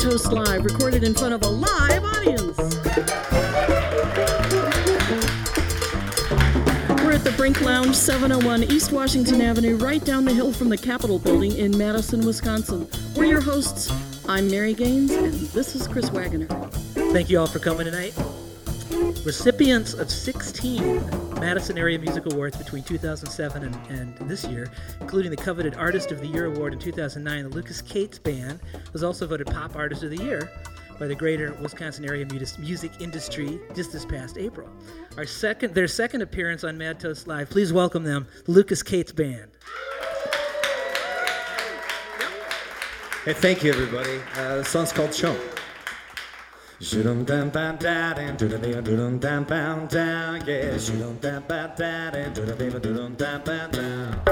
Toast Live, recorded in front of a live audience. We're at the Brink Lounge, 701 East Washington Avenue, right down the hill from the Capitol building in Madison, Wisconsin. We're your hosts. I'm Mary Gaines, and this is Chris Wagoner. Thank you all for coming tonight. Recipients of 16 Madison Area Music Awards between 2007 and, and, this year, including the coveted Artist of the Year award in 2009, the Lucas Cates Band was also voted Pop Artist of the Year by the greater Wisconsin area music industry just this past April. Our second, their second appearance on Mad Toast Live. Please welcome them, the Lucas Cates Band. Hey, thank you, everybody. Uh, the song's called Chump. Shoot down, down, down, and do the baby, do down, down, down, yeah. Down, down, down, and do the baby, do down, down, down.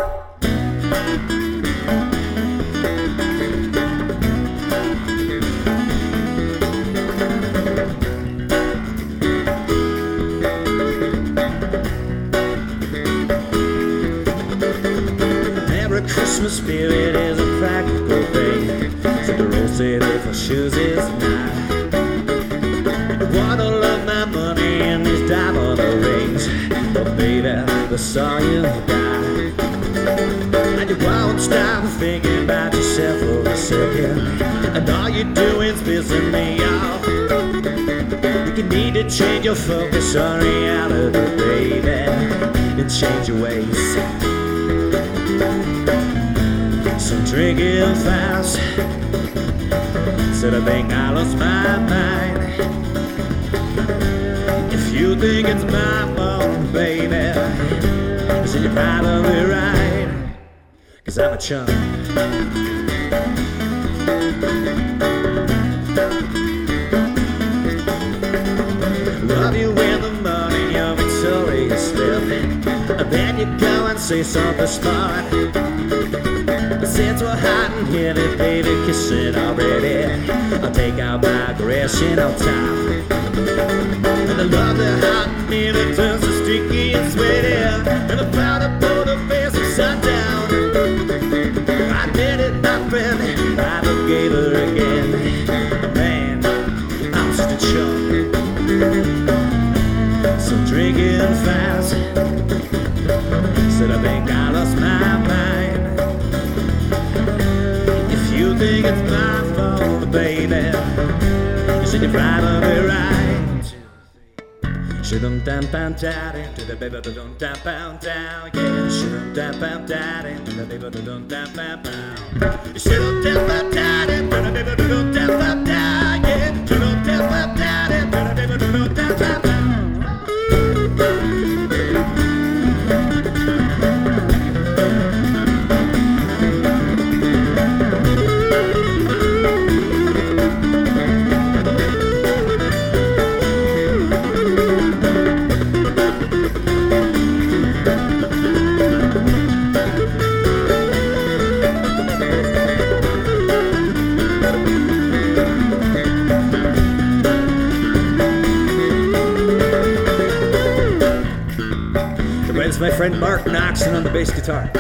Christmas spirit is a practical thing. So the city for shoes is nice diamond rings. But baby, I saw you die. And you won't stop thinking about yourself for a second. And all you do is pissing me off. You need to change your focus on reality, baby, and change your ways. So drinking fast. Said I think I lost my mind. If you think it's my fault, baby, then you're probably right. Cause I'm a chump. Love you with the money, you're victorious then you go and say something smart. Since we're hot and heavy, baby, kissing already. I'll take out my aggression on top. And the hot and it turns so sticky and sweaty. And the powder pour the face upside down. I did it, my friend. I forgave her again. Man, I'm just a chump. So drinking fast. Think it's my fault, baby, you should you're probably right. Shoot 'em down, down, down, into the baby, down, down, down, down, yeah. Shoot 'em down, down, down, into the baby, down, down, down, down. Shoot 'em down, down, down, into the baby, down, down, down, down, yeah. Shoot 'em friend Mark Noxon on the bass guitar.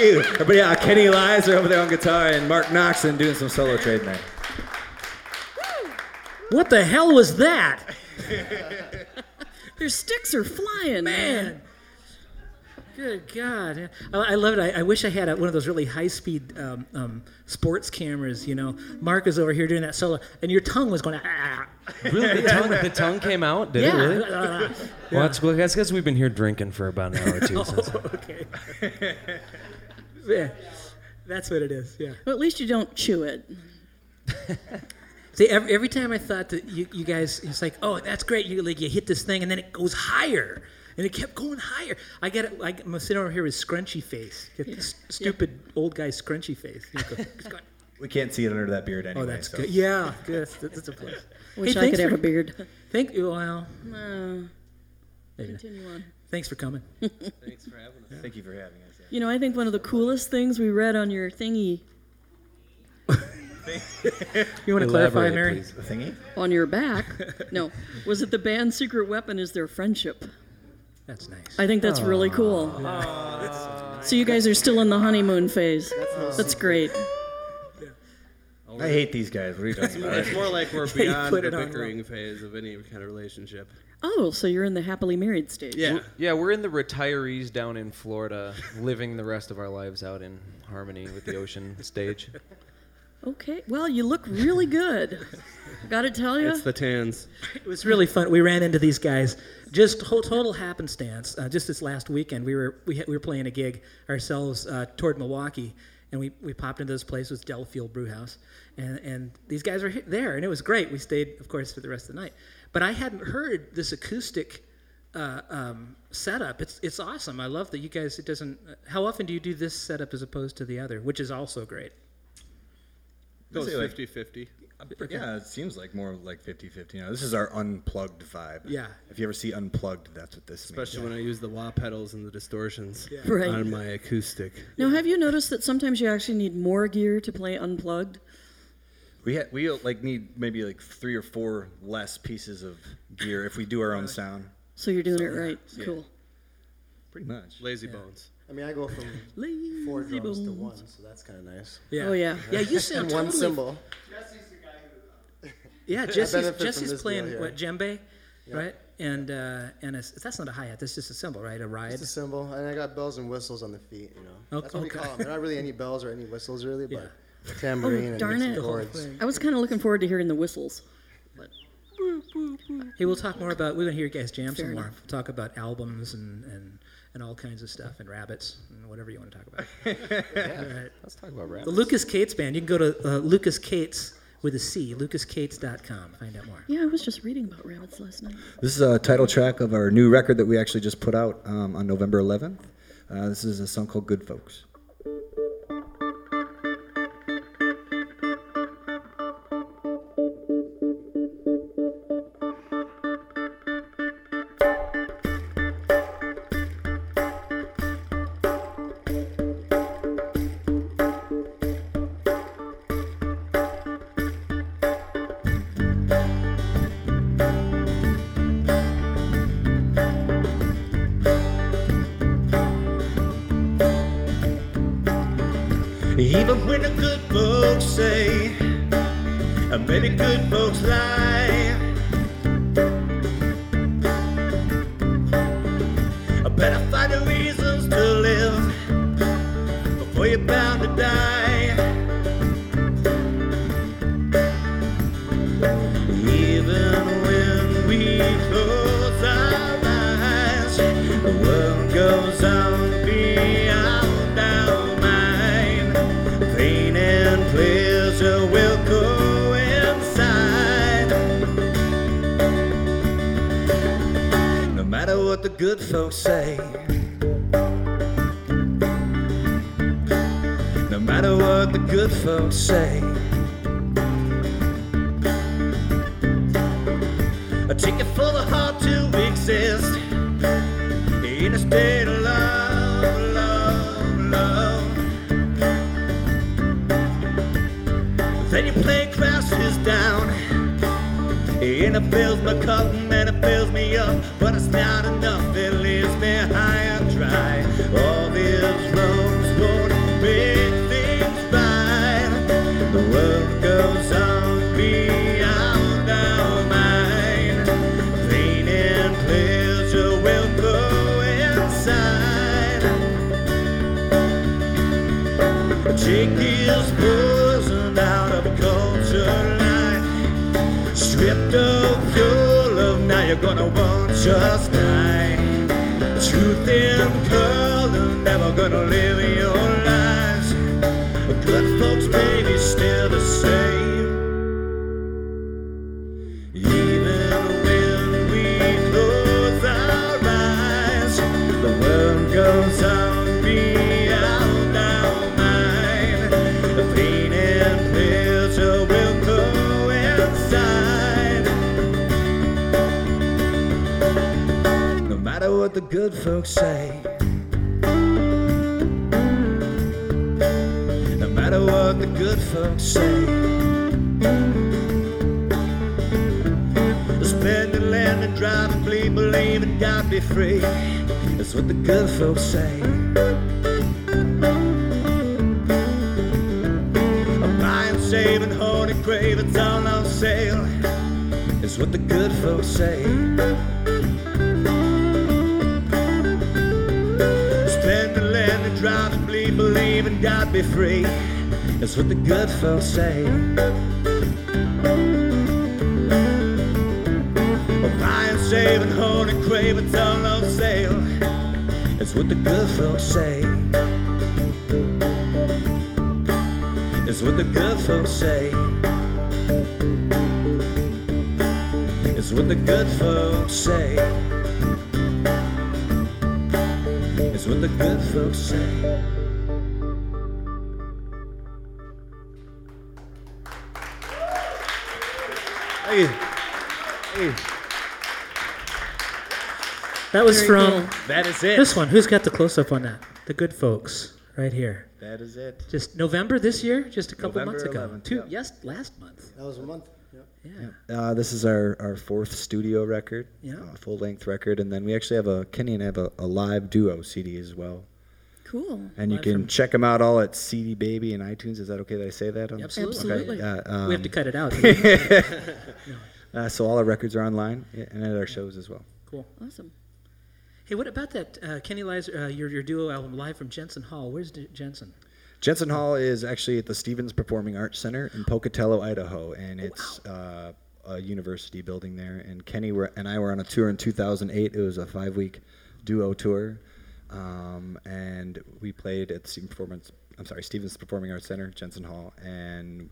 Hey, everybody, uh, Kenny Lizer over there on guitar and Mark Noxon doing some solo trade night. What the hell was that? Their sticks are flying, Man. Good God. I, I love it. I, I wish I had a, one of those really high speed um, um, sports cameras. You know, Mark is over here doing that solo, and your tongue was going, ah. Really, the tongue, the tongue came out? Did Yeah. it really? uh, Well, that's, well, that's because we've been here drinking for about an hour or two. Since. okay. Yeah. That's what it is. Yeah. Well, at least you don't chew it. See, every, every time I thought that you, you guys, it's like, oh, that's great. You like you hit this thing, and then it goes higher, and it kept going higher. I get it. Like, I'm sitting over here with scrunchy face, get this stupid old guy scrunchy face. You go, We can't see it under that beard anyway. oh, that's so. good. Yeah, good. That's, that's a plus. Wish Hey, I thanks could have for- a beard. Thank you. Well, Uh, continue on. thanks for coming. Thanks for having us. Yeah. Thank you for having us. Yeah. You know, I think one of the coolest things we read on your thingy, You want to clarify, Mary? please. The thingy? on your back, no, was it the band's secret weapon is their friendship? That's nice. I think that's really cool. So you guys are still in the honeymoon phase. That's great. I hate these guys. What are you talking about? It's more like we're beyond the bickering phase of any kind of relationship. Oh, so you're in the happily married stage. Yeah. Yeah, we're in the retirees down in Florida, living the rest of our lives out in harmony with the ocean stage. Okay. Well, you look really good. Got to tell you. It's the tans. It was really fun. We ran into these guys just whole, total happenstance. Uh, just this last weekend, we were we, had, we were playing a gig ourselves uh, toward Milwaukee, and we, we popped into this place. It was Delafield Brewhaus, and and these guys were hi- there, and it was great. We stayed, of course, for the rest of the night. But I hadn't heard this acoustic uh, um, setup. It's it's awesome. I love that you guys. It doesn't. Uh, how often do you do this setup as opposed to the other, which is also great? Goes say, like- 50 50. Yeah, it seems like more like 50-50. You know, this is our unplugged vibe. Yeah. If you ever see unplugged, that's what this is. Especially means. when I use the wah pedals and the distortions yeah. Right. on my acoustic. now, have you noticed that sometimes you actually need more gear to play unplugged? We ha- we like need maybe like three or four less pieces of gear if we do our own sound. So you're doing it right. yeah. Cool. Pretty much. Lazy bones. I mean, I go from four Lazy drums to one, so that's kind of nice. Yeah. Oh yeah. Yeah, you sound And one totally cymbal. Yeah, Jesse's, benefit from Jesse's this playing deal here. what djembe, right? And uh, and it's, that's not a hi hat. That's just a cymbal, right? A ride. It's a cymbal, and I got bells and whistles on the feet. You know, that's what we okay. call them. They're not really any bells or any whistles, really, but Yeah. Tambourine Oh, and darn mixing it. Chords. I was kind of looking forward to hearing the whistles. Hey, we'll talk more about. We're gonna hear you guys jam Fair some more. enough. Talk about albums and, and and all kinds of stuff and rabbits and whatever you want to talk about. Yeah, let's talk about rabbits. The Lucas Cates Band. You can go to uh, Lucas Cates with a C, lucascates.com. Find out more. Yeah, I was just reading about rabbits last night. This is a title track of our new record that we actually just put out um, on November 11th. Uh, this is a song called Good Folks. When the good just. Truth and color, never gonna live in your lives. Good folks, baby, still the same. Good folks say. No matter what the good folks say. Spending land and driving, believe, believe in God be free. That's what the good folks say. Buying, saving, holding, crave, it's all on sale. It's what the good folks say. Believe, God be free. That's what the good folks say. Buying, saving, holding, crave, it's all on sale. It's what the good folks say. It's what the good folks say. It's what the good folks say. It's what the good folks say. Hey, hey, That was Very from cool. that is it. this one. Who's got the close up on that? The good folks, right here. That is it. Just November this year, just a couple November months ago. 11th, Two, yeah. yes, last month. That was a month. Yep. Yeah. Uh, this is our, our fourth studio record, Yeah. uh, full length record, and then we actually have a Kenny and I have a, a live duo CD as well. Cool. And you Live can from- check them out all at CD Baby and iTunes. Is that okay that I say that? on- Absolutely. Absolutely. Okay, yeah, we have to um, cut it out. Uh, so all our records are online yeah, and at our shows as well. cool. Awesome. Hey, what about that uh, Kenny Lies, uh, your, your duo album live from Jensen Hall? Where's D- Jensen? Jensen Hall is actually at the Stephens Performing Arts Center in Pocatello, Idaho, and Oh, it's uh, a university building there. And Kenny were, and I were on a tour in 2008. It was a five-week duo tour, um, and we played at the Stephens Performance. I'm sorry, Stephens Performing Arts Center, Jensen Hall, and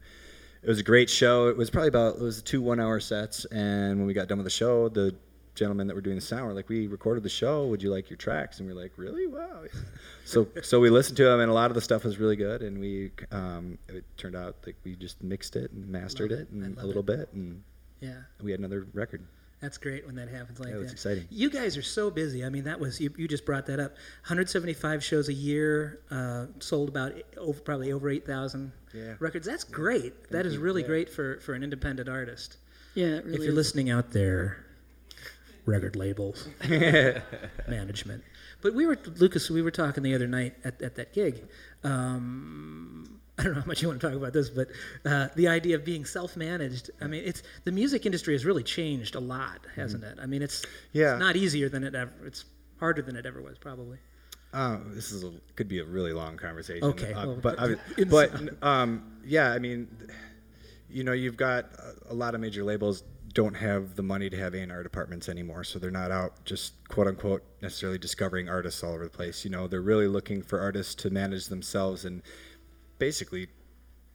it was a great show. It was probably about it was two one-hour sets, and when we got done with the show, the gentlemen that were doing the sound were like, "We recorded the show. Would you like your tracks?" And we are like, "Really? Wow!" so so we listened to them, and a lot of the stuff was really good. And we um, it turned out like we just mixed it and mastered it, it. And a little bit, and Yeah, we had another record. That's great when that happens like Yeah, that. it's exciting. You guys are so busy. I mean, that was you, you just brought that up. 175 shows a year, uh, sold about over, probably over 8,000 Yeah. records. That's great. That is you. really Yeah. great for, for an independent artist. Yeah, it really if you're is. listening out there, record labels, management. But we were Lucas. We were talking the other night at, at that gig. Um, I don't know how much you want to talk about this, but uh, the idea of being self-managed. I mean, it's the music industry has really changed a lot, hasn't it? I mean, it's Yeah. it's not easier than it ever. It's harder than it ever was, probably. Uh, this is a, could be a really long conversation. Okay, uh, well, but I, but um, yeah, I mean, you know, you've got a, a lot of major labels don't have the money to have A&R departments anymore, so they're not out just quote unquote necessarily discovering artists all over the place. You know, they're really looking for artists to manage themselves and basically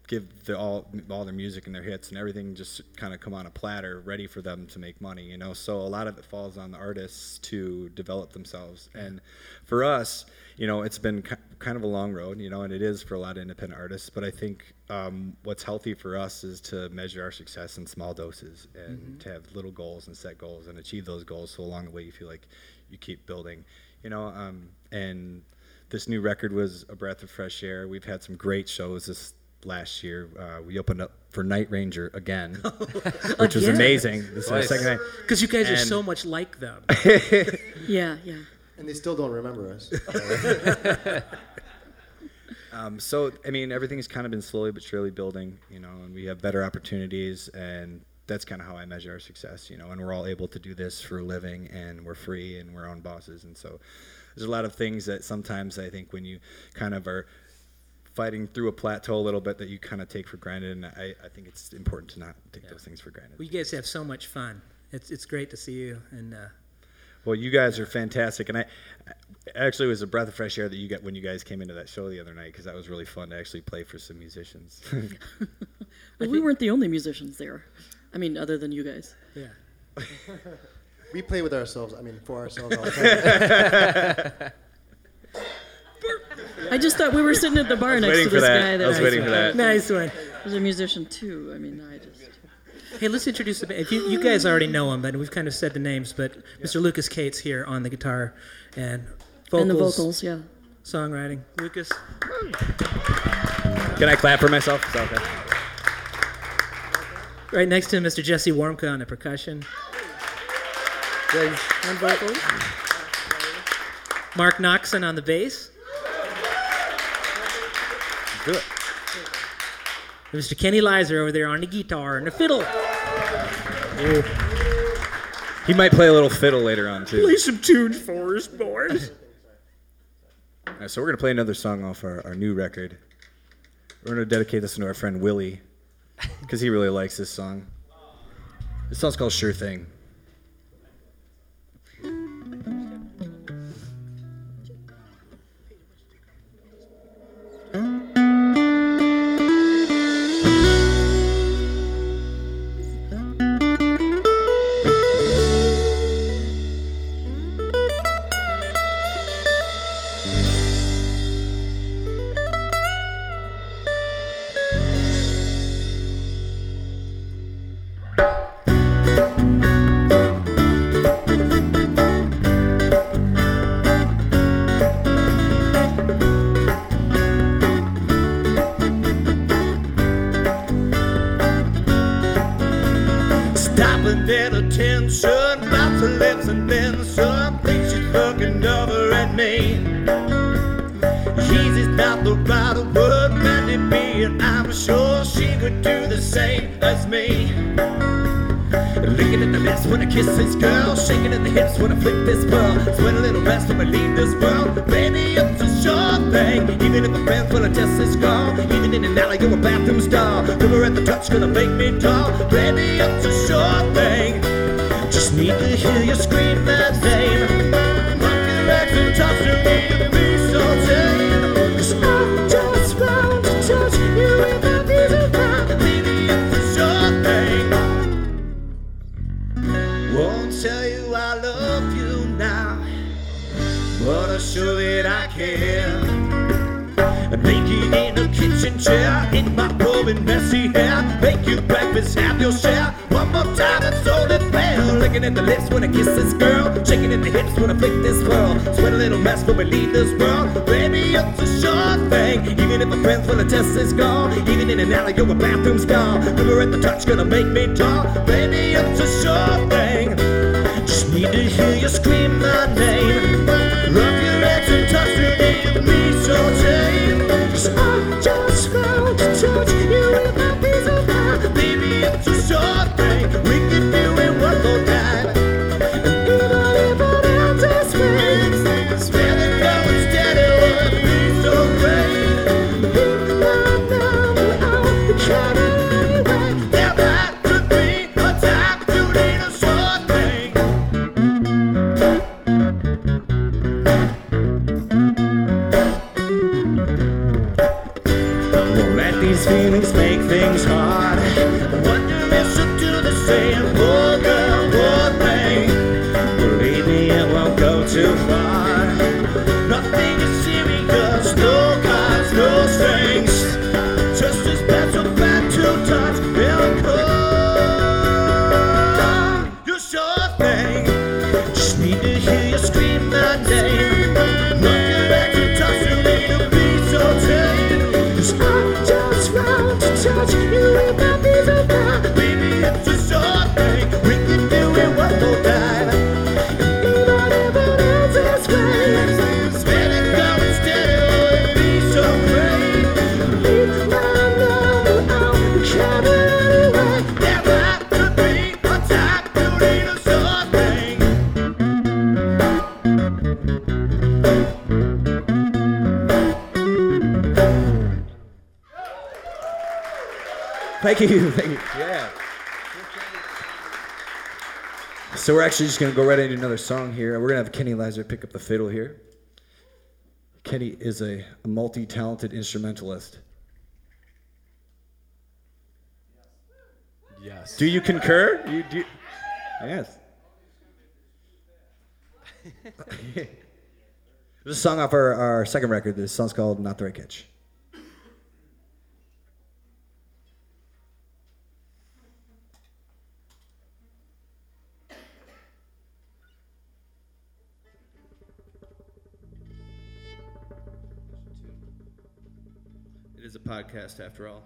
give the, all all their music and their hits and everything just kind of come on a platter, ready for them to make money. You know, so a lot of it falls on the artists to develop themselves. And for us, you know, it's been kind of a long road, you know, and it is for a lot of independent artists. But I think um, what's healthy for us is to measure our success in small doses and to have little goals and set goals and achieve those goals. So along the way, you feel like you keep building, you know. Um, and this new record was a breath of fresh air. We've had some great shows this last year. Uh, we opened up for Night Ranger again, which was Again? amazing. This is our second night. Because you guys are And- so much like them. Yeah, yeah. And they still don't remember us. Um, so I mean, everything's kind of been slowly but surely building, you know, and we have better opportunities, and that's kind of how I measure our success, you know. And we're all able to do this for a living, and we're free, and we're own bosses, and so there's a lot of things that sometimes I think when you kind of are fighting through a plateau a little bit that you kind of take for granted, and I, I think it's important to not take those things for granted. Well, you guys have so much fun. It's it's great to see you, and uh, Well, you guys are fantastic, and I actually it was a breath of fresh air that you got when you guys came into that show the other night because that was really fun to actually play for some musicians. Well, we weren't the only musicians there. I mean, other than you guys. yeah. we play with ourselves. I mean, for ourselves all the time. I just thought we were sitting at the bar next to this that. guy that I was waiting for that. Nice one. was a musician too. I mean, I just. Hey, let's introduce the band. If you, you guys already know him, but we've kind of said the names. But Mr. Lucas Cates here on the guitar and vocals, And the vocals, yeah. songwriting. Lucas, Can I clap for myself? Is okay? right next to him, Mr. Jesse Warmka on the percussion. And vocals. Mark Noxon on the bass. Do it. Mr. Kenny Lizer over there on the guitar and the fiddle. He might play a little fiddle later on too. Play some tunes for us, boys. All right, so we're gonna play another song off our, our new record. We're gonna dedicate this to our friend Willie because he really likes this song. This song's called "Sure Thing." Kiss this girl, shaking at the hips when I flick this pearl. Sweat a little rest when I leave this world. Baby, it's a sure thing. Even if my friends wanna test this girl, even in an alley you're a bathroom stall. River at the touch gonna make me tall. Baby, it's a sure thing. Test is gone, even in an alley or a bathroom stall. River at the touch gonna make me tall. Baby, it's a sure Thank you. Thank you. Yeah. So we're actually just gonna go right into another song here. We're gonna have Kenny Lazar pick up the fiddle here. Kenny is a, a multi-talented instrumentalist. Yes. Do you concur? You do. Yes. this is a song off our, our second record. This song's called Not the Right Catch. podcast after all.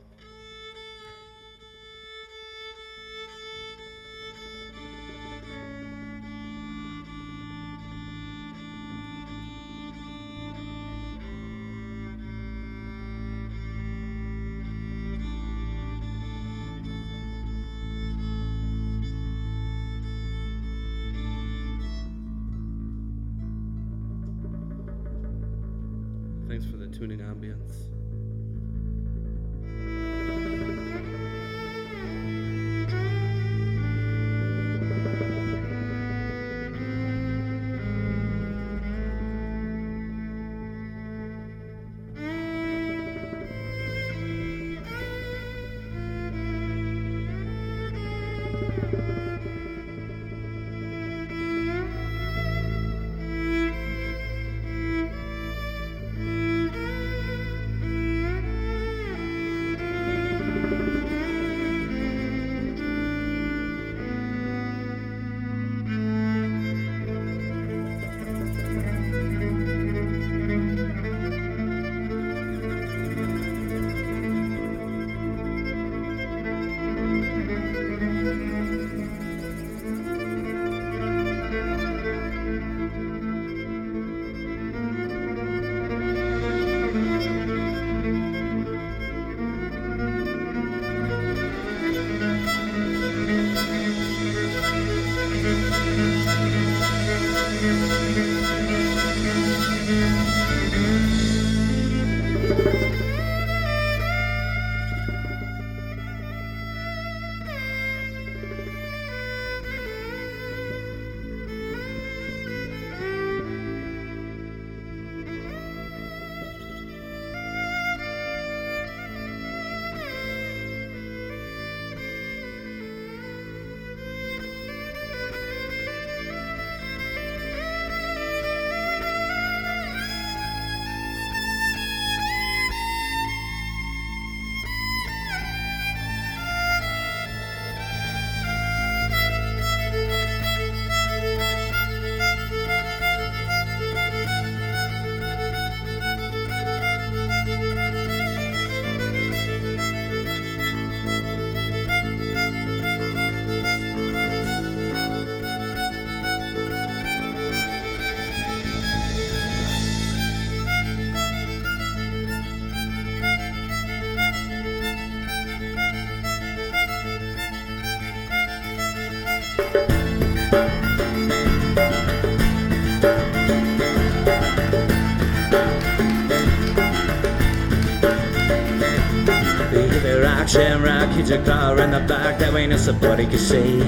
Shamrock, hit your car in the back, that way no somebody can see.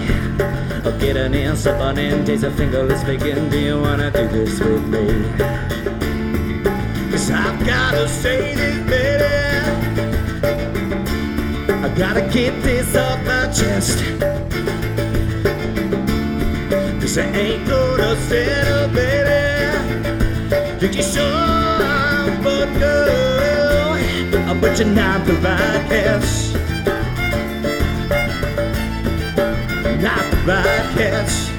I'll get an in, slip on in, days a fingerless begin. Do you wanna do this with me? Cause I've gotta say this, baby. I gotta get this off my chest. Cause I ain't gonna settle, baby. You can show I'm for good, but you're not the right ass. Not right catch.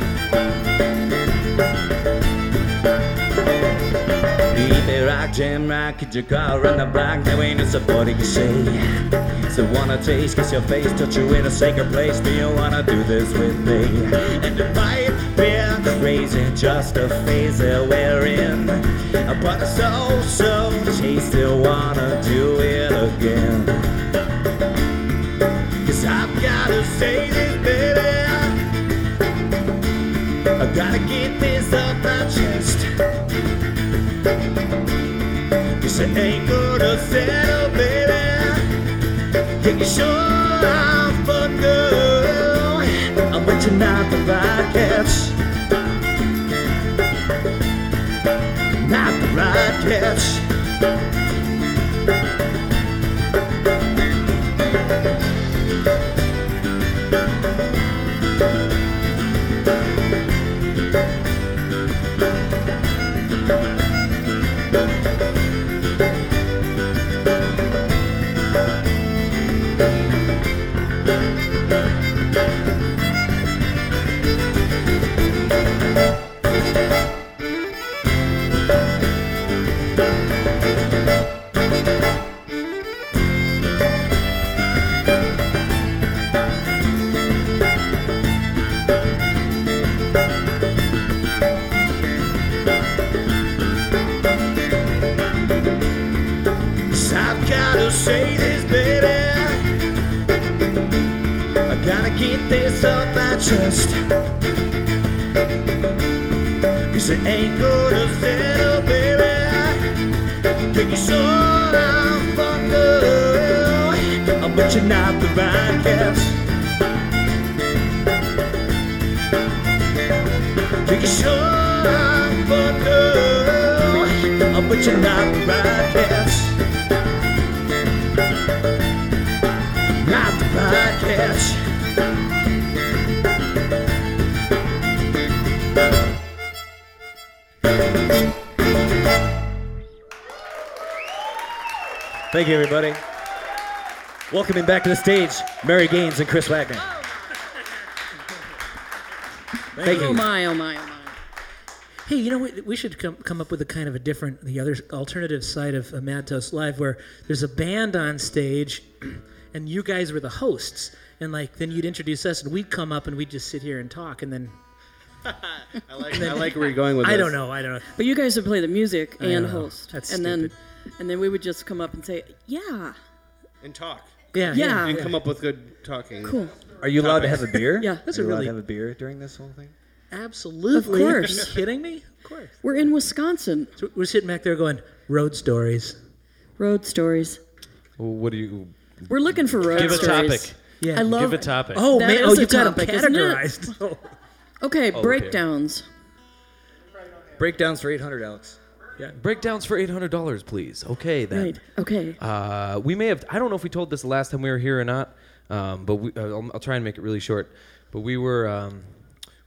Beat the rock, jam rock, get your car on the block, there ain't no support you say. So wanna taste, kiss your face, touch you in a sacred place, do you wanna do this with me? And it might be crazy, just a phase that we're in. But so, so tasty, wanna do it again. Cause I've gotta say this, baby. I gotta get this off my chest. Cause I ain't gonna settle, baby. Yeah, you sure I'm fun, girl. I bet you're not the right catch. Not the right catch. Everybody. Welcoming back to the stage, Mary Gaines and Chris Wagner. Thank Oh you. my, oh my, oh my. Hey, you know what? We should come, come up with a kind of a different, the other alternative side of uh, Mad Toast Live, where there's a band on stage, and you guys were the hosts, and like then you'd introduce us, and we'd come up and we'd just sit here and talk, and then I like, I like where you're going with I this. don't know, I don't know. But you guys would play the music I and know. host, That's and then and then we would just come up and say, "Yeah, And talk. Yeah, Yeah. And come up with good talking. cool." Are you allowed to have a beer? Yeah. That's Are a you allowed really- to have a beer during this whole thing? Absolutely. Of course. Are you kidding me? Of course. We're in Wisconsin. So we're sitting back there going, road stories. Road stories. Well, what do you We're looking for road stories? Give a topic. Yeah. I love Give a topic. Oh That man! is Oh, a you got them topic, isn't it? categorized. Oh. Okay, okay. breakdowns. Breakdowns for 800, Alex. Breakdowns for eight hundred dollars, please? Okay, then. Right. Okay. Uh, we may have. I don't know if we told this the last time we were here or not, um, but we, uh, I'll, I'll try and make it really short. But we were um,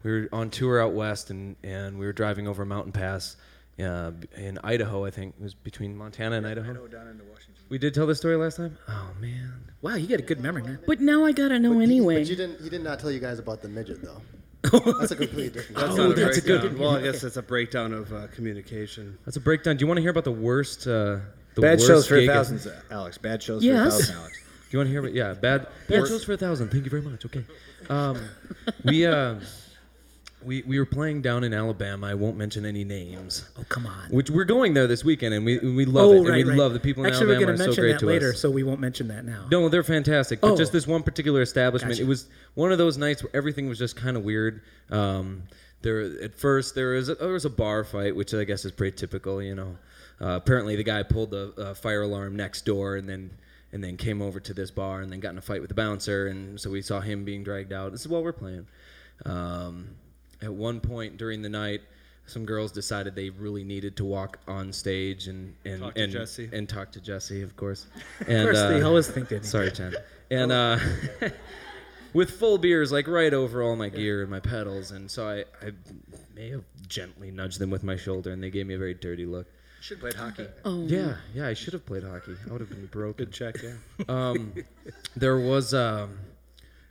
we were on tour out west, and, and we were driving over a mountain pass uh, in Idaho. I think it was between Montana and Idaho. down into Washington. We did tell this story last time. Oh man. Wow, you got a good memory, man. But now I gotta know But he- anyway. But you didn't. He did not tell you guys about the midget though. That's a completely different. That's Oh, not a that's a good- breakdown. Well, I guess it's a breakdown of uh, communication. That's a breakdown. Do you want to hear about the worst? Uh, the Bad worst shows for a gig of- thousand, Alex. Bad shows Yes. for a thousand, Alex. Do you want to hear about? Yeah, bad. Bad Yes. shows for a thousand. Thank you very much. Okay. Um, we uh, we we were playing down in Alabama. I won't mention any names. Oh, come on. Which we're going there this weekend, and we we love oh, it. right, and we right. love the people in Actually, Alabama are so great that to later, us. so we won't mention that now. No, they're fantastic. But Oh. just this one particular establishment, Gotcha. it was one of those nights where everything was just kind of weird. Um, there, at first, there was a, there was a bar fight, which I guess is pretty typical. You know, uh, apparently the guy pulled the uh, fire alarm next door, and then and then came over to this bar, and then got in a fight with the bouncer, and so we saw him being dragged out. This is while we're playing. Um, at one point during the night, some girls decided they really needed to walk on stage and and Talk to and, Jesse. and talk to Jesse, of course. And, course, they uh, always think they Sorry, Jen. And uh, with full beers like right over all my gear and my pedals, and so I, I may have gently nudged them with my shoulder, and they gave me a very dirty look. Should played hockey. Oh, Yeah, yeah, I should have played hockey. I would have been broken. Good check, yeah. Um, there was um,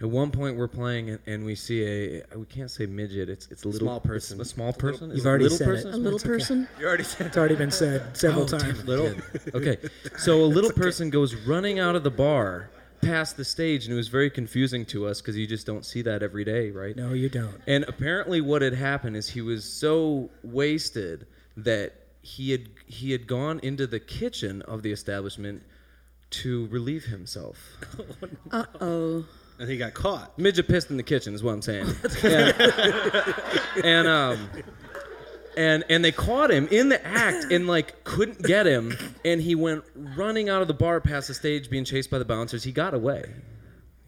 at one point we're playing and, and we see a we can't say midget. It's it's a little Small person. A small person. You've already little said it. a little It's okay. person. You already said. It's already been said several Oh, times. it, little. okay, so a little person goes running out of the bar past the stage, and it was very confusing to us because you just don't see that every day, right? No, you don't. And apparently, what had happened is he was so wasted that he had he had gone into the kitchen of the establishment to relieve himself. Oh, no. Uh oh. And he got caught. Midget pissed in the kitchen is what I'm saying. and, and um and and they caught him in the act and like couldn't get him and he went running out of the bar past the stage being chased by the bouncers. He got away.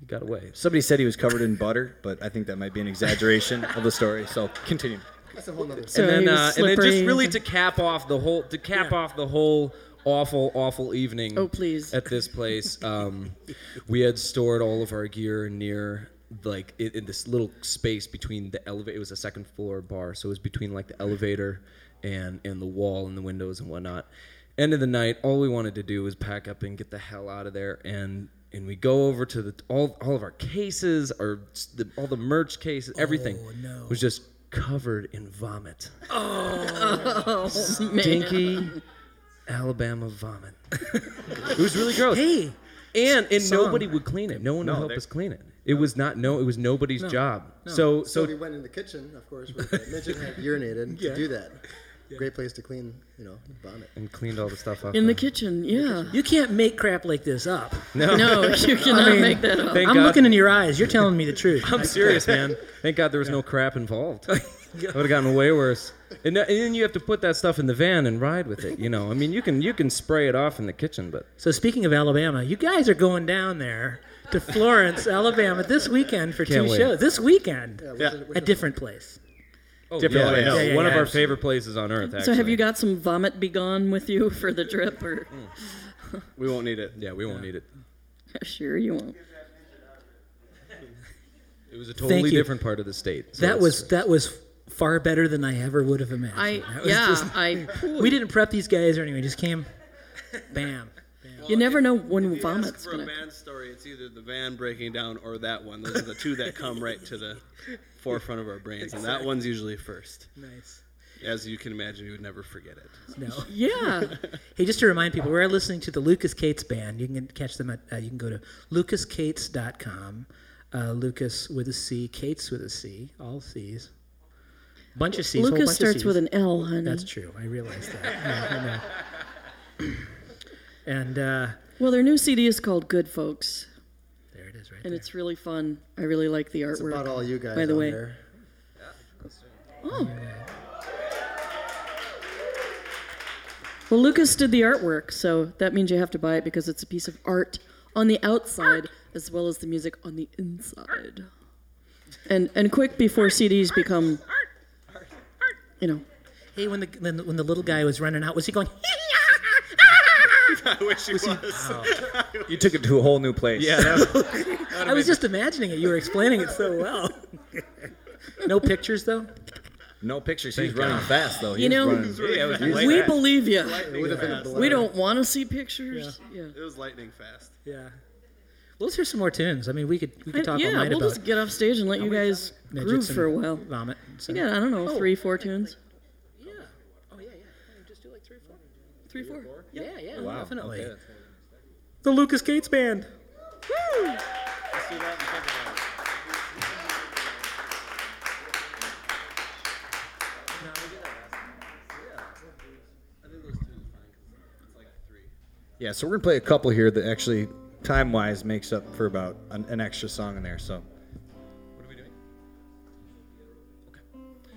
He got away. Somebody said he was covered in butter, but I think that might be an exaggeration of the story. So continue. That's a whole nother. So and then uh, and then just really to cap off the whole to cap off the whole awful awful evening Oh, please. at this place um, we had stored all of our gear near like in, in this little space between the elevator it was a second floor bar so it was between like the elevator and and the wall and the windows and whatnot end of the night all we wanted to do was pack up and get the hell out of there and and we go over to the all, all of our cases our the, all the merch cases everything Oh, no. was just covered in vomit Oh, man. Stinky Alabama vomit. it was really gross. Hey, and and Song. nobody would clean it. No one would help they- us clean it. It was not no. It was nobody's job. So So so we went in the kitchen, of course, where the midget had urinated to do that. Great place to clean, you know, vomit. and cleaned all the stuff up. In the kitchen, yeah. you can't make crap like this up. No, No, you cannot make that up. Thank I'm God. looking in your eyes. You're telling me the truth. I'm serious, man. Thank God there was no crap involved. It would have gotten way worse. And, th- and then you have to put that stuff in the van and ride with it. You know, I mean, you can you can spray it off in the kitchen, but So speaking of Alabama, you guys are going down there to Florence, Alabama this weekend for Can't two wait. shows. This weekend, Yeah, which Yeah. is- which a different place. oh, Different yeah, way. I. Yeah, yeah, one of yeah. our favorite places on earth. Actually. So have you got some vomit begone with you for the trip, or We won't need it. Yeah, we won't need it. sure you won't? It was a totally you. different part of the state. so that it's- was that was far better than I ever would have imagined. I was yeah, just- I. we didn't prep these guys or anything. We just came, bam. You never know when If you vomit's ask for gonna. a band story, it's either the van breaking down or that one. Those are the two that come right to the forefront of our brains, and that one's usually first. Nice. As you can imagine, you would never forget it. No. Yeah, Hey, just to remind people, we're listening to the Lucas Cates Band. You can catch them at, uh, you can go to lucascates.com. Uh, Lucas with a C, Cates with a C, all C's. Bunch of C's. whole Lucas bunch of starts C's. with an L, honey. That's true. I realize that. Yeah, I know. and uh, Well, their new CD is called Good Folks, there it is, right there. and there. it's really fun. I really like the It's artwork. about all you guys By the on way, there. oh. Well, Lucas did the artwork, so that means you have to buy it because it's a piece of art on the outside as well as the music on the inside. And and quick before CDs become, you know, Hey, when the, when the when the little guy was running out, was he going? I wish he was. You took it to a whole new place. Yeah, I was just imagining it. You were explaining it so well. no pictures though. No pictures. He's running fast though. You know, running- we believe you. It would have been a blur. We don't want to see pictures. Yeah. it was lightning fast. Yeah. Well, let's hear some more tunes. I mean, we could we could I- talk yeah, all night we'll about just get off stage and let you guys midgets groove for a while. Vomit. So. Yeah, I don't know, oh, three, four tunes. Yeah. Oh yeah, yeah. Just do like three, four. Three, four. Yeah, yeah, Wow. definitely. Okay. The Lucas Cates Band. Yeah, so we're gonna play a couple here that actually, time-wise, makes up for about an, an extra song in there. So.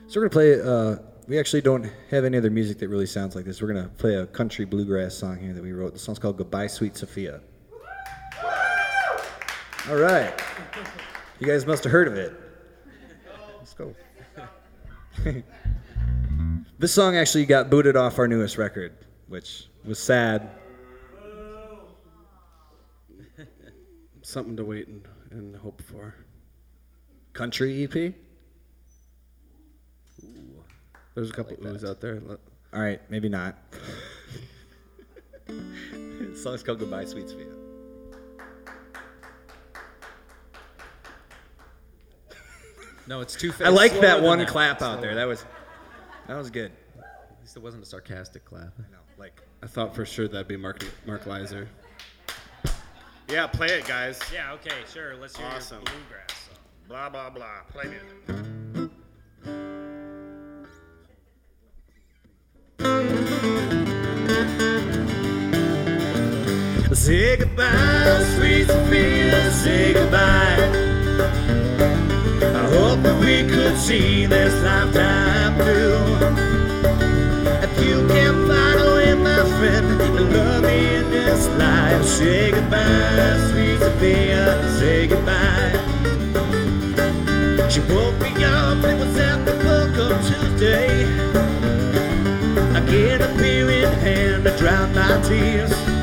So we're gonna play. Uh, we actually don't have any other music that really sounds like this. We're gonna play a country bluegrass song here that we wrote. The song's called "Goodbye, Sweet Sophia." All right. You guys must have heard of it. Let's go. This song actually got booted off our newest record, which was sad. Something to wait and, and hope for. Country EP. There's a couple oohs out there. All right, maybe not. the song's called "Goodbye, Sweet Sophia." No, it's too fast. I like Slower that one that. clap out Slower. there. That was that was good. At least it wasn't a sarcastic clap. I know. like I thought for sure that'd be Mark Mark Leiser. Yeah, play it, guys. Yeah, okay, sure. Let's hear Awesome. your bluegrass song. Blah blah blah. Play music. Say goodbye, sweet Sophia, say goodbye. I hope that we could see this lifetime through. If you can't find a way, my friend, to love me in this life, say goodbye, sweet Sophia, say goodbye. She woke me up, it was at the book on Tuesday. I get a beer in hand to drown my tears.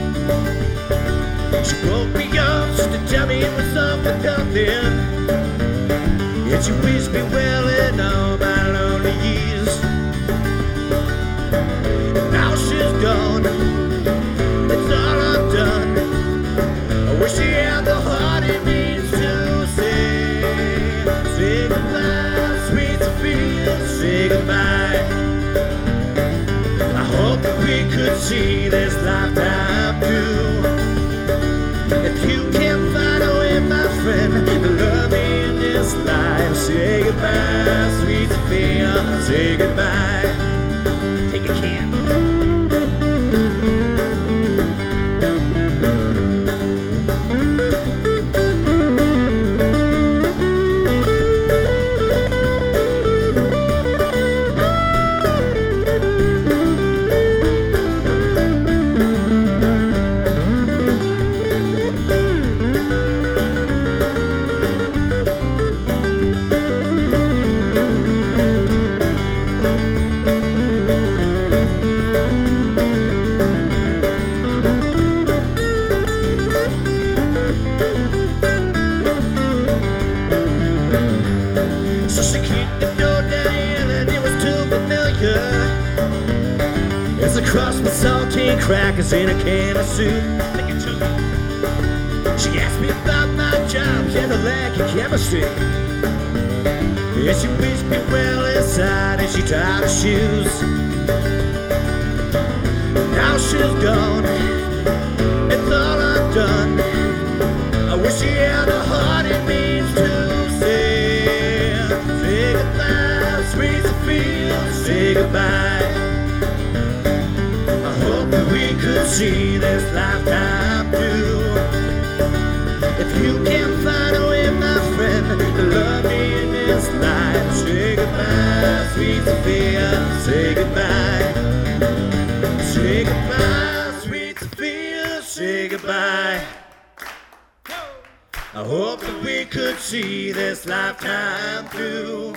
Woke me up just to tell me it was all for nothing. Yet she wished me well in all my lonely years. Now she's gone. It's all undone. I wish she had the heart it needs to say, say goodbye, sweet Sophia, say goodbye. I hope that we could see this lifetime through. Say goodbye, sweet Sophia, say goodbye. Take a can. In a can of soup. She asked me about my job and the lack of chemistry. Yeah, she wished me well inside and she tied her shoes. Now she's gone. See this lifetime through. If you can't find a way, my friend, to love me in this life, say goodbye, sweet Sophia, say goodbye. Say goodbye, sweet Sophia, say goodbye. I hope that we could see this lifetime through.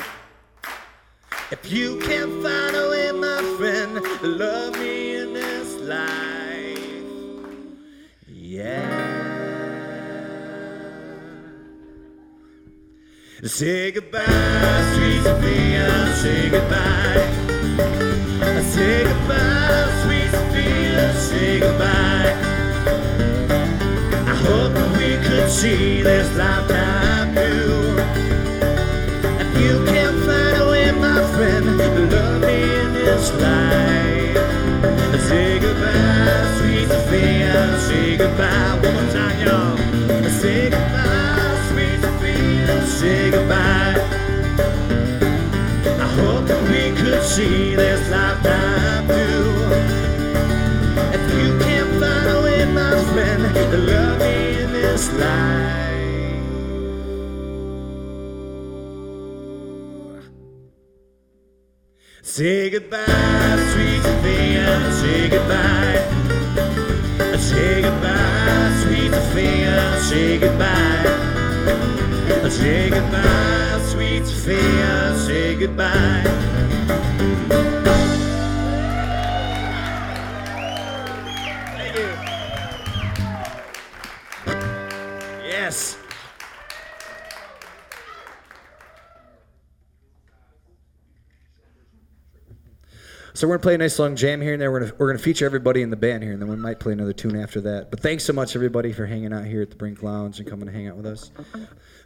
If you can't find a way, my friend, love me in this life, yeah. Say goodbye, sweet Sophia, say goodbye. Say goodbye, sweet Sophia, say goodbye. I hope that we could see this lifetime through. If you can't find a way, my friend, to love me in this life, say Sophia, say goodbye one more time, y'all. Say goodbye, sweet Sophia, say goodbye. I hope that we could see this lifetime through. If you can't find a way, my friend, to love me in this life. Say goodbye, sweet Sophia, say goodbye. Say goodbye, sweet Sophia, say goodbye. Say goodbye, sweet Sophia, say goodbye. So we're gonna play a nice long jam here and there. We're gonna we're gonna feature everybody in the band here, and then we might play another tune after that. But thanks so much everybody for hanging out here at the Brink Lounge and coming to hang out with us.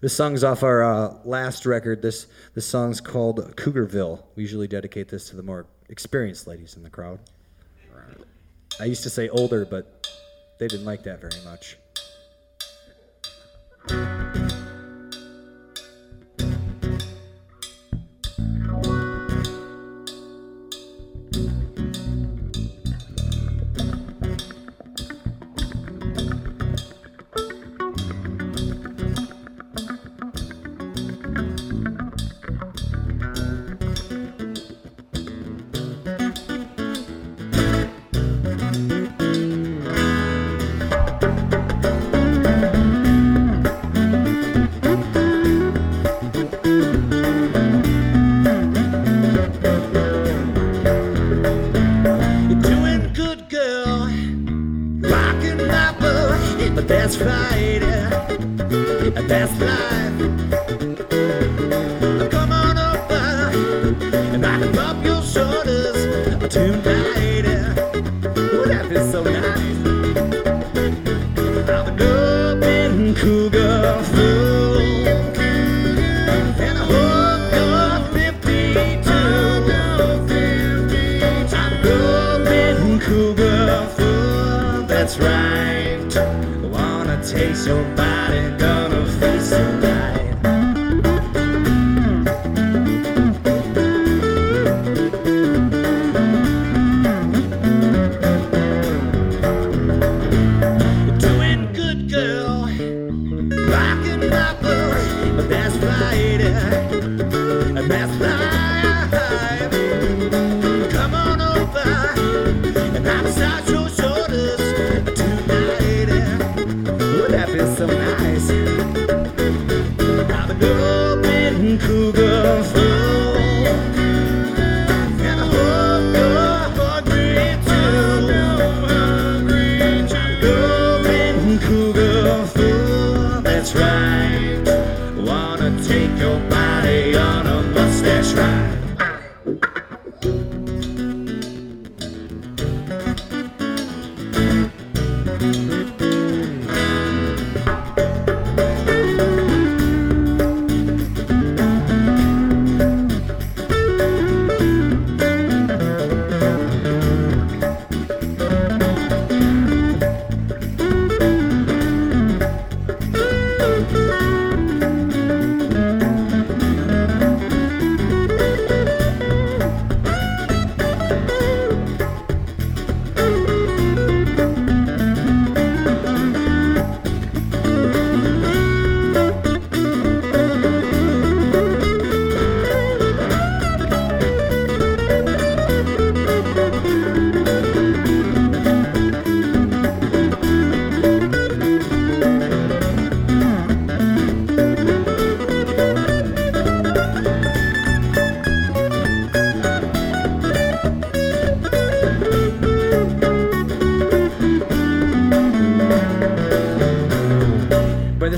This song's off our uh, last record. This this song's called Cougarville. We usually dedicate this to the more experienced ladies in the crowd. I used to say older, but they didn't like that very much.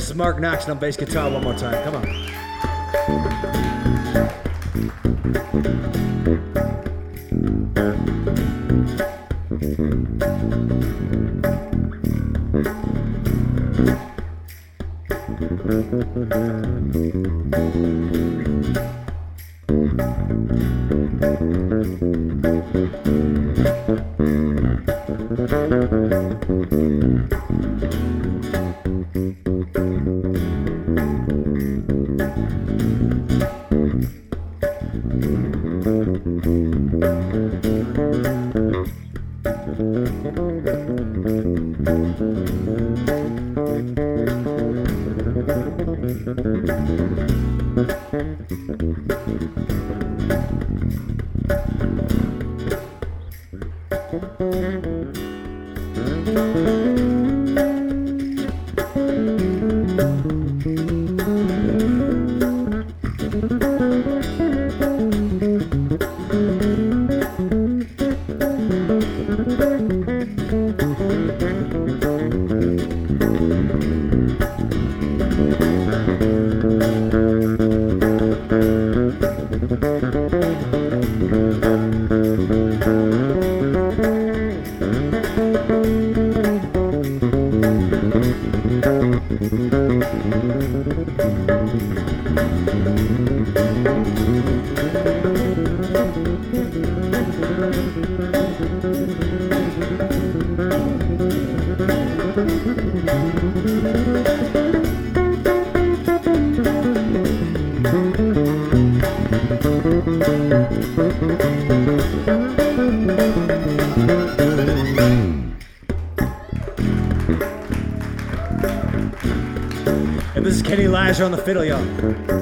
This is Mark Noxon on bass guitar one more time. Come on. Fiddle, y'all.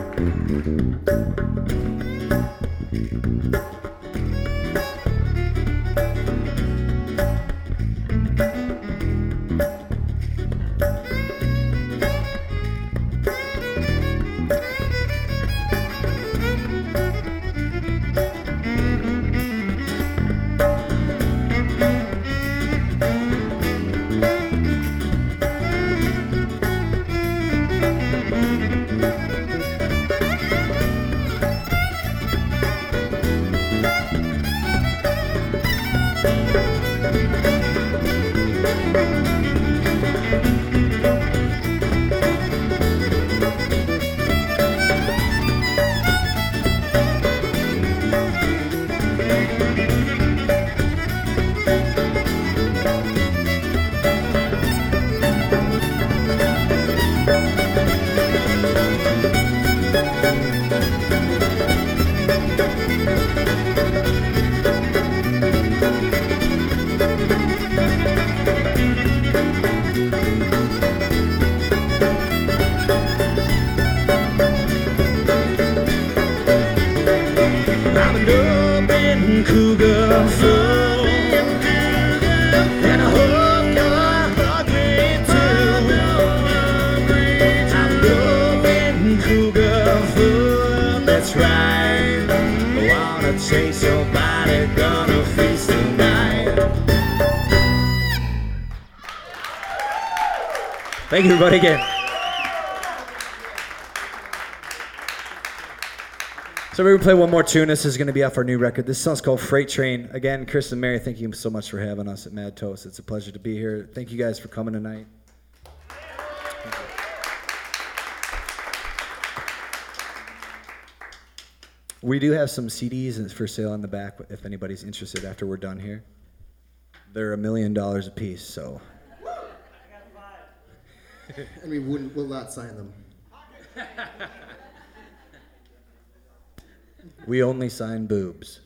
And too. I'm cougar fool. That's right. Wanna chase your body, gonna. Thank you, everybody, again. So we're gonna play one more tune. This is gonna be off our new record. This song's called Freight Train. Again, Chris and Mary, thank you so much for having us at Mad Toast. It's a pleasure to be here. Thank you guys for coming tonight. We do have some CDs for sale in the back if anybody's interested after we're done here. They're a million dollars a piece, so And we wouldn't, will not sign them. we only sign boobs.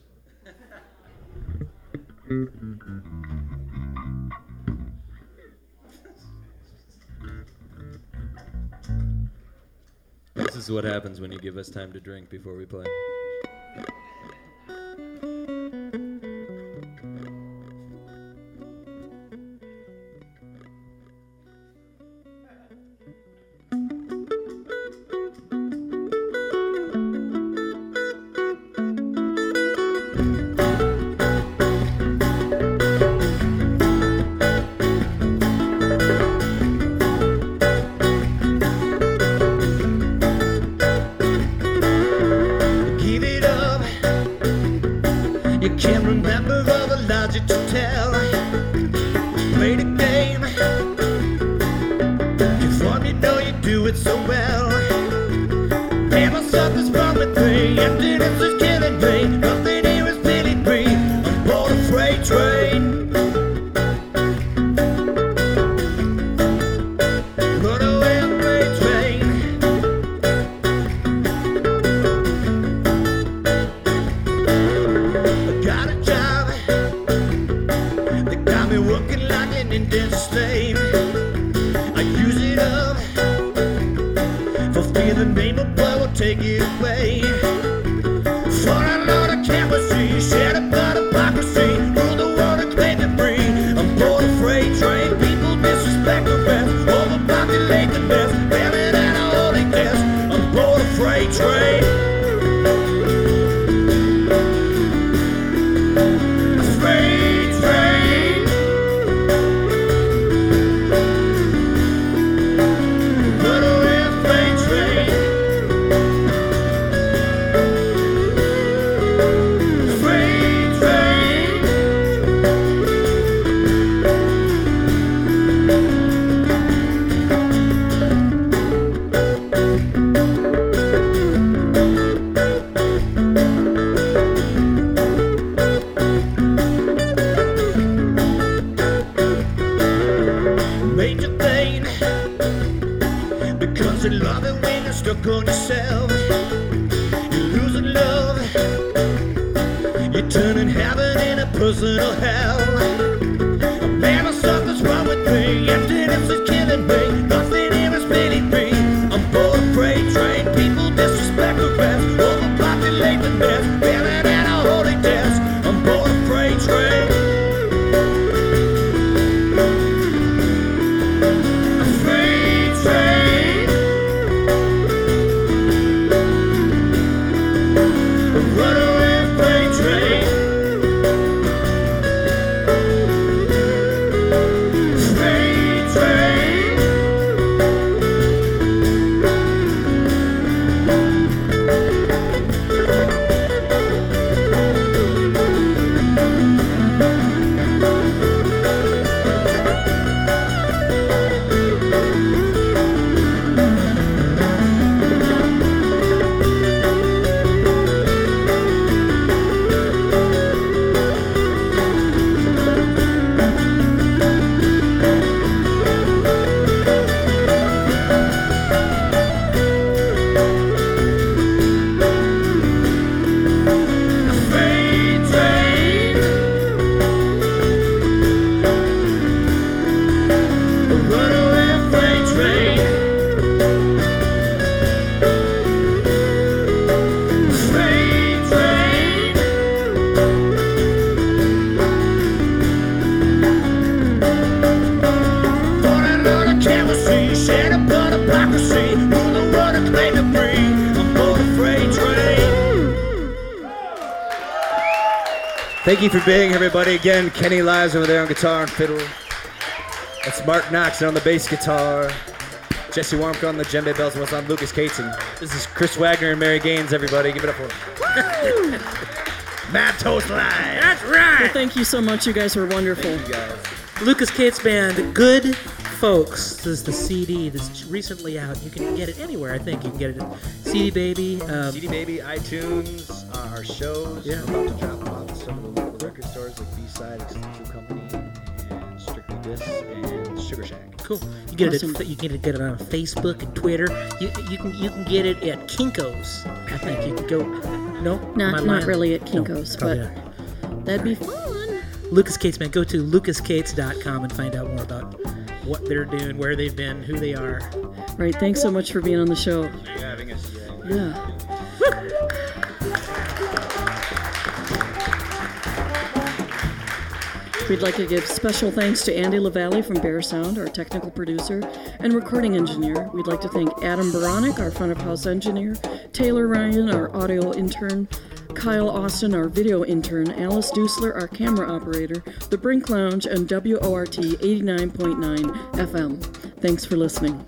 This is what happens when you give us time to drink before we play. Can't remember all the that you tell. Play the game. You fun, you know you do it so well. Never something's wrong with me. Is killing on yourself. You're losing love. You're turning heaven into personal hell. Thank you for being here, everybody. Again, Kenny Lives over there on guitar and fiddle. That's Mark Noxon on the bass guitar. Jesse Warmka on the djembe bells, and what's on Lucas Cates. And this is Chris Wagner and Mary Gaines, everybody. Give it up for them. Mad Toast Live. That's right. Well, thank you so much. You guys were wonderful. Lucas Cates Band, Good Folks. This is the CD that's recently out. You can get it anywhere, I think. You can get it at CD Baby. Um, CD Baby, iTunes, uh, our shows. Yeah. We're about to drop them off at some of the local record stores like B-Side, Exclusive Company, and Strictly Disc, and Sugar Shack. Cool. You get Awesome. it. At, you can get it on Facebook and Twitter. You, you can you can get it at Kinkos. I think you can go. No, Not not really at Kinko's, probably but not. that'd be fun. Lucas Cates Band. Go to lucascates.com and find out more about what they're doing, where they've been, who they are. Right. Thanks so much for being on the show. Thanks for having us. Yeah. We'd like to give special thanks to Andy LaValle from Bear Sound, our technical producer and recording engineer. We'd like to thank Adam Baronic, our front of house engineer, Taylor Ryan, our audio intern, Kyle Austin, our video intern, Alice Dusler, our camera operator, The Brink Lounge, and WORT 89.9 FM. Thanks for listening.